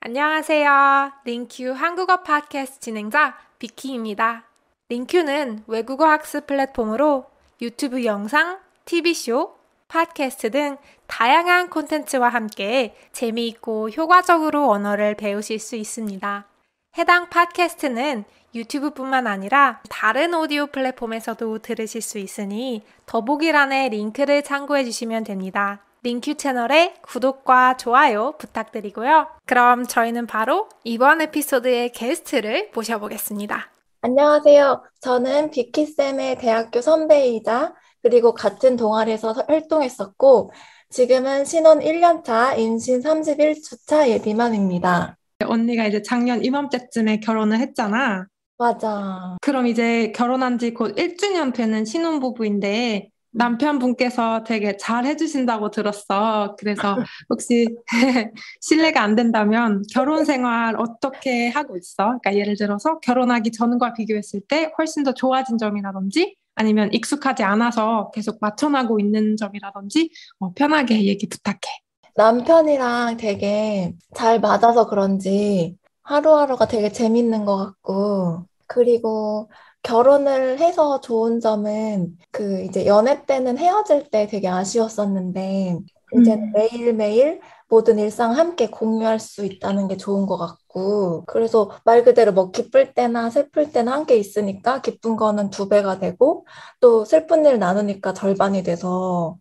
안녕하세요. 링큐 한국어 팟캐스트 진행자 비키입니다. 링큐는 외국어 학습 플랫폼으로 유튜브 영상, TV쇼, 팟캐스트 등 다양한 콘텐츠와 함께 재미있고 효과적으로 언어를 배우실 수 있습니다. 해당 팟캐스트는 유튜브뿐만 아니라 다른 오디오 플랫폼에서도 들으실 수 있으니 더보기란에 링크를 참고해 주시면 됩니다. 링큐 채널의 구독과 좋아요 부탁드리고요. 그럼 저희는 바로 이번 에피소드의 게스트를 모셔보겠습니다. 안녕하세요. 저는 비키쌤의 대학교 선배이자 그리고 같은 동아리에서 활동했었고 지금은 신혼 1년차 임신 31주차 예비맘입니다. 언니가 이제 작년 이맘때쯤에 결혼을 했잖아. 맞아. 그럼 이제 결혼한 지 곧 1주년 되는 신혼부부인데 남편분께서 되게 잘 해주신다고 들었어. 그래서 혹시 실례가 안 된다면 결혼 생활 어떻게 하고 있어? 그러니까 예를 들어서 결혼하기 전과 비교했을 때 훨씬 더 좋아진 점이라든지 아니면 익숙하지 않아서 계속 맞춰나고 있는 점이라든지 어, 편하게 얘기 부탁해. 남편이랑 되게 잘 맞아서 그런지 하루하루가 되게 재밌는 것 같고 그리고 결혼을 해서 좋은 점은 그 이제 연애 때는 헤어질 때 되게 아쉬웠었는데 이제 음. 매일매일 모든 일상 함께 공유할 수 있다는 게 좋은 것 같고 그래서 말 그대로 뭐 기쁠 때나 슬플 때나 함께 있으니까 기쁜 거는 두 배가 되고 또 슬픈 일 나누니까 절반이 돼서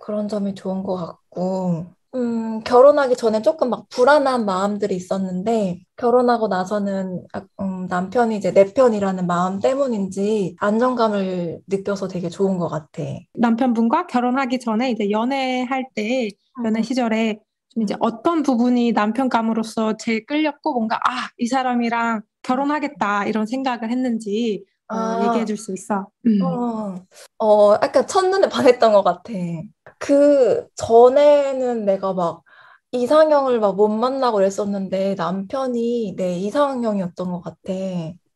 그런 점이 좋은 것 같고 음, 결혼하기 전에 조금 막 불안한 마음들이 있었는데, 결혼하고 나서는 아, 음, 남편이 이제 내 편이라는 마음 때문인지 안정감을 느껴서 되게 좋은 것 같아. 남편분과 결혼하기 전에 이제 연애할 때 연애 음. 시절에 좀 이제 어떤 부분이 남편감으로서 제일 끌렸고 뭔가 아, 이 사람이랑 결혼하겠다 이런 생각을 했는지 어, 아. 얘기해 줄 수 있어. 음. 어, 어, 약간 첫눈에 반했던 것 같아. 그 전에는 내가 막 이상형을 막 못 만나고 그랬었는데 남편이 내 이상형이었던 것 같아.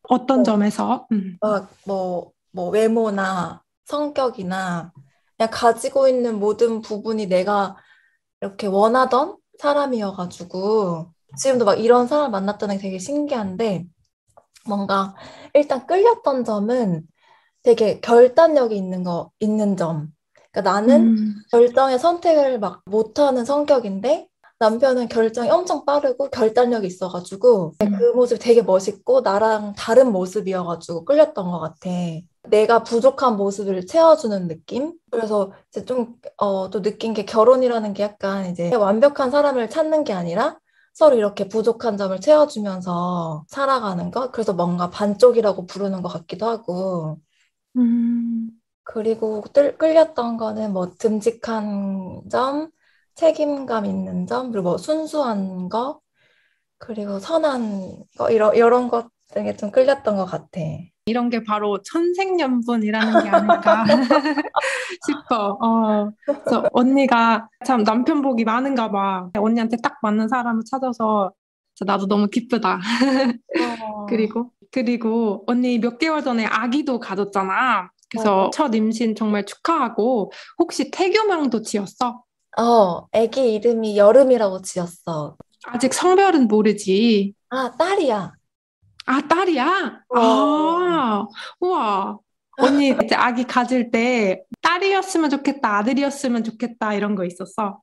어떤 어. 점에서? 음. 막 뭐, 뭐 외모나 성격이나 그냥 가지고 있는 모든 부분이 내가 이렇게 원하던 사람이어가지고 지금도 막 이런 사람 만났다는 게 되게 신기한데 뭔가 일단 끌렸던 점은 되게 결단력이 있는 거, 있는 점. 그러니까 나는 음. 결정의 선택을 막 못하는 성격인데 남편은 결정이 엄청 빠르고 결단력이 있어가지고 음. 그 모습이 되게 멋있고 나랑 다른 모습이어가지고 끌렸던 것 같아. 내가 부족한 모습을 채워주는 느낌? 그래서 이제 좀, 어, 또 느낀 게 결혼이라는 게 약간 이제 완벽한 사람을 찾는 게 아니라 서로 이렇게 부족한 점을 채워주면서 살아가는 것? 그래서 뭔가 반쪽이라고 부르는 것 같기도 하고. 음. 그리고 끌, 끌렸던 거는 뭐 듬직한 점, 책임감 있는 점, 그리고 뭐 순수한 거, 그리고 선한 거, 이런, 이런 것 등에 좀 끌렸던 것 같아. 이런 게 바로 천생연분이라는 게 아닐까 싶어. 어. 그래서 언니가 참 남편 복이 많은가 봐. 언니한테 딱 맞는 사람을 찾아서 나도 너무 기쁘다. 어. 그리고 그리고 언니 몇 개월 전에 아기도 가졌잖아. 그래서 첫 임신 정말 축하하고 혹시 태교명도 지었어? 어, 애기 이름이 여름이라고 지었어. 아직 성별은 모르지. 아, 딸이야. 아, 딸이야? 어. 아, 우와. 언니 이제 아기 가질 때 딸이었으면 좋겠다, 아들이었으면 좋겠다 이런 거 있었어?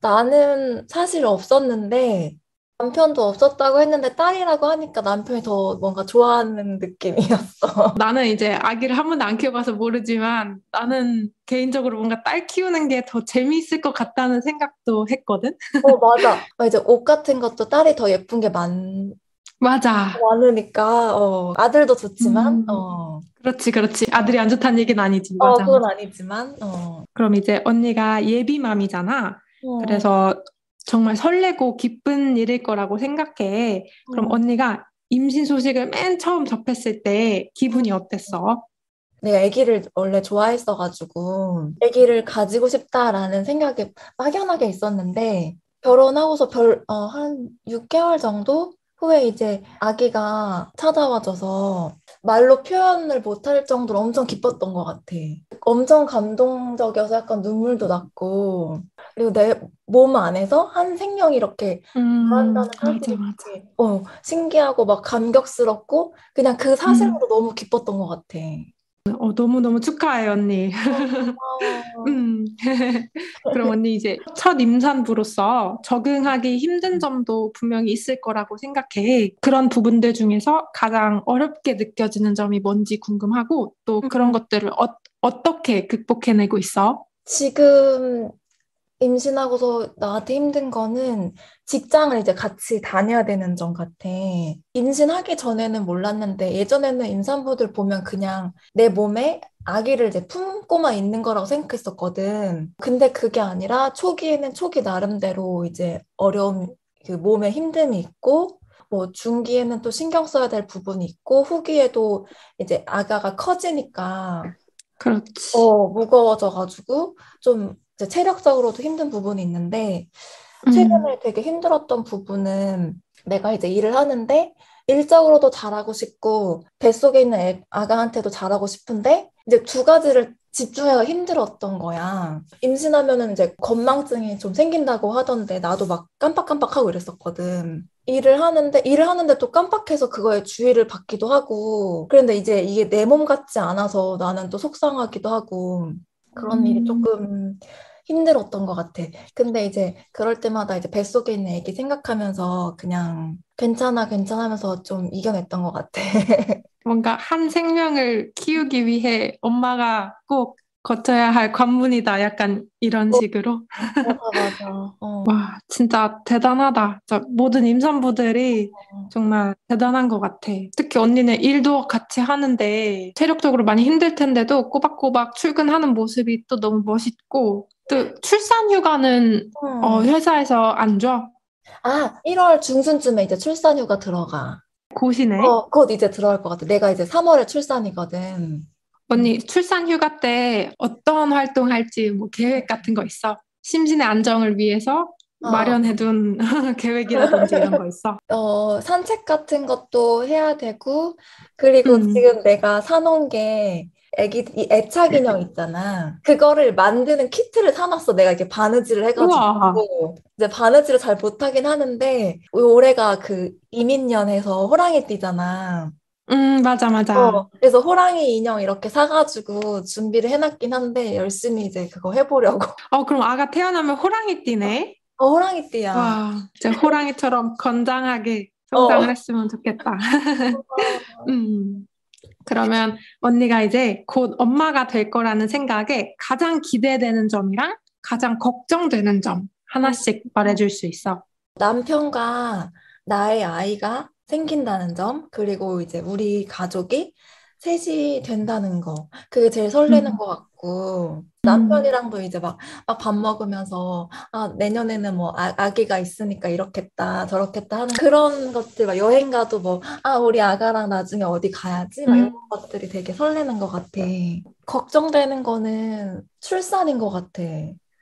나는 사실 없었는데, 남편도 없었다고 했는데, 딸이라고 하니까 남편이 더 뭔가 좋아하는 느낌이었어. 나는 이제 아기를 한 번도 안 키워봐서 모르지만 나는 개인적으로 뭔가 딸 키우는 게 더 재미있을 것 같다는 생각도 했거든. 어, 맞아. 어, 이제 옷 같은 것도 딸이 더 예쁜 게 많, 맞아. 많으니까, 어, 아들도 좋지만, 음. 어, 그렇지, 그렇지. 아들이 안 좋다는 얘기는 아니지. 어, 맞아. 그건 아니지만, 어. 그럼 이제 언니가 예비맘이잖아. 어. 그래서 정말 설레고 기쁜 일일 거라고 생각해. 그럼 음. 언니가 임신 소식을 맨 처음 접했을 때 기분이 어땠어? 내가 아기를 원래 좋아했어가지고 아기를 가지고 싶다라는 생각이 막연하게 있었는데 결혼하고서 별, 어, 한 6개월 정도 후에 이제 아기가 찾아와줘서 말로 표현을 못할 정도로 엄청 기뻤던 것 같아. 엄청 감동적이어서 약간 눈물도 났고, 그리고 내 몸 안에서 한 생명이 이렇게 음, 한다는 맞아, 사실이. 되게, 어, 신기하고 막 감격스럽고, 그냥 그 사실로 너무 기뻤던 것 같아. 어, 너무너무 축하해, 언니. 음. 그럼 언니 이제 첫 임산부로서 적응하기 힘든 점도 분명히 있을 거라고 생각해. 그런 부분들 중에서 가장 어렵게 느껴지는 점이 뭔지 궁금하고 또 그런 음. 것들을 어, 어떻게 극복해내고 있어? 지금 임신하고서 나한테 힘든 거는 직장을 이제 같이 다녀야 되는 점 같아. 임신하기 전에는 몰랐는데 예전에는 임산부들 보면 그냥 내 몸에 아기를 이제 품고만 있는 거라고 생각했었거든. 근데 그게 아니라 초기에는 초기 나름대로 이제 어려움, 그 몸에 힘듦이 있고 뭐 중기에는 또 신경 써야 될 부분이 있고 후기에도 이제 아가가 커지니까 그렇지. 어, 무거워져가지고 좀 이제 체력적으로도 힘든 부분이 있는데 음, 최근에 되게 힘들었던 부분은 내가 이제 일을 하는데 일적으로도 잘하고 싶고 뱃속에 있는 애, 아가한테도 잘하고 싶은데 이제 두 가지를 집중하기가 힘들었던 거야. 임신하면은 이제 건망증이 좀 생긴다고 하던데 나도 막 깜빡깜빡하고 이랬었거든. 일을 하는데 일을 하는데 또 깜빡해서 그거에 주의를 받기도 하고 그런데 이제 이게 내 몸 같지 않아서 나는 또 속상하기도 하고 그런 일이 음. 조금 힘들었던 것 같아. 근데 이제 그럴 때마다 이제 뱃속에 있는 애기 생각하면서 그냥 괜찮아, 괜찮아 하면서 좀 이겨냈던 것 같아. 뭔가 한 생명을 키우기 위해 엄마가 꼭 거쳐야 할 관문이다. 약간 이런 식으로. 맞아, 맞아. 어. 와, 진짜 대단하다. 진짜 모든 임산부들이 정말 대단한 것 같아. 특히 언니는 일도 같이 하는데 체력적으로 많이 힘들 텐데도 꼬박꼬박 출근하는 모습이 또 너무 멋있고 또 출산 휴가는 음. 어, 회사에서 안 줘? 아, 1월 중순쯤에 이제 출산 휴가 들어가. 곧이네. 어, 곧 이제 들어갈 것 같아. 내가 이제 3월에 출산이거든. 언니 출산 휴가 때 어떤 활동 할지 뭐 계획 같은 거 있어? 심신의 안정을 위해서 어. 마련해둔 계획이라든지 이런 거 있어? 어, 산책 같은 것도 해야 되고, 그리고 음. 지금 내가 사놓은 게 애기, 이 애착 인형 있잖아. 그거를 만드는 키트를 사놨어. 내가 이렇게 바느질을 해가지고. 우와. 이제 바느질을 잘 못하긴 하는데, 올해가 그 이민년에서 호랑이 띠잖아. 음, 맞아, 맞아. 어, 그래서 호랑이 인형 이렇게 사가지고 준비를 해놨긴 한데, 열심히 이제 그거 해보려고. 어, 그럼 아가 태어나면 호랑이 띠네? 어, 호랑이띠야. 와, 진짜 호랑이처럼 건장하게 성장을 했으면 좋겠다. 음. 그러면 언니가 이제 곧 엄마가 될 거라는 생각에 가장 기대되는 점이랑 가장 걱정되는 점 하나씩 말해줄 수 있어. 남편과 나의 아이가 생긴다는 점, 그리고 이제 우리 가족이 셋이 된다는 거, 그게 제일 설레는 음. 것 같고, 남편이랑도 이제 막, 막 밥 먹으면서, 아, 내년에는 뭐, 아, 아기가 있으니까 이렇겠다, 저렇겠다 하는 그런 것들, 막 여행 가도 뭐, 아, 우리 아가랑 나중에 어디 가야지, 막 이런 음. 것들이 되게 설레는 것 같아. 걱정되는 거는 출산인 것 같아.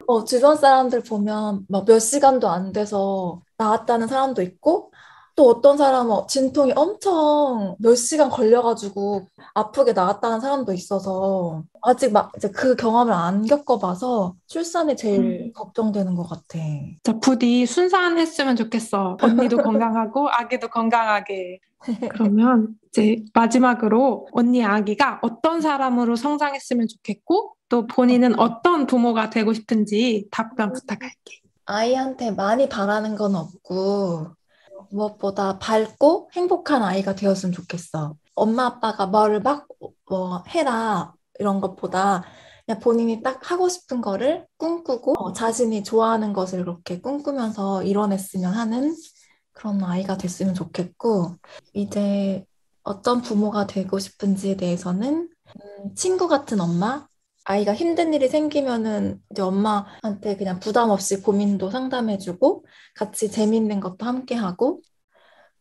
어, 주변 사람들 보면 막 몇 시간도 안 돼서 나왔다는 사람도 있고, 또 어떤 사람은 진통이 엄청 몇 시간 걸려가지고 아프게 나왔다는 사람도 있어서 아직 막 이제 그 경험을 안 겪어봐서 출산이 제일 걱정되는 것 같아. 진짜 부디 순산했으면 좋겠어. 언니도 건강하고 아기도 건강하게. 그러면 이제 마지막으로 언니 아기가 어떤 사람으로 성장했으면 좋겠고 또 본인은 어떤 부모가 되고 싶은지 답변 부탁할게. 아이한테 많이 바라는 건 없고 무엇보다 밝고 행복한 아이가 되었으면 좋겠어. 엄마 아빠가 뭐를 막 뭐 해라 이런 것보다 그냥 본인이 딱 하고 싶은 거를 꿈꾸고 어, 자신이 좋아하는 것을 그렇게 꿈꾸면서 이뤄냈으면 하는 그런 아이가 됐으면 좋겠고 이제 어떤 부모가 되고 싶은지에 대해서는 음, 친구 같은 엄마 아이가 힘든 일이 생기면은 이제 엄마한테 그냥 부담 없이 고민도 상담해주고 같이 재밌는 것도 함께 하고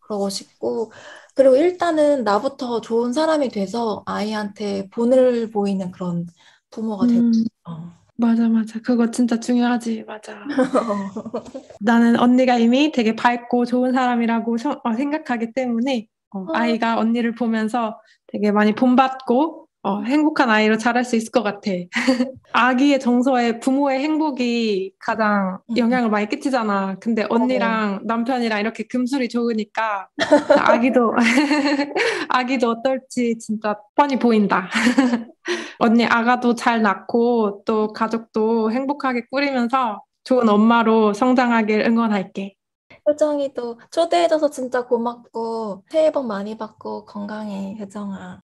그러고 싶고 그리고 일단은 나부터 좋은 사람이 돼서 아이한테 본을 보이는 그런 부모가 되고 음, 싶어. 맞아, 맞아. 그거 진짜 중요하지. 맞아. 나는 언니가 이미 되게 밝고 좋은 사람이라고 서- 어, 생각하기 때문에 어, 아이가 언니를 보면서 되게 많이 본받고 어, 행복한 아이로 자랄 수 있을 것 같아. 아기의 정서에 부모의 행복이 가장 음. 영향을 많이 끼치잖아. 근데 언니랑 남편이랑 이렇게 금술이 좋으니까 아기도 아기도 어떨지 진짜 뻔히 보인다. 언니 아가도 잘 낳고 또 가족도 행복하게 꾸리면서 좋은 엄마로 성장하길 응원할게. 효정이도 초대해줘서 진짜 고맙고 새해 복 많이 받고 건강해, 효정아.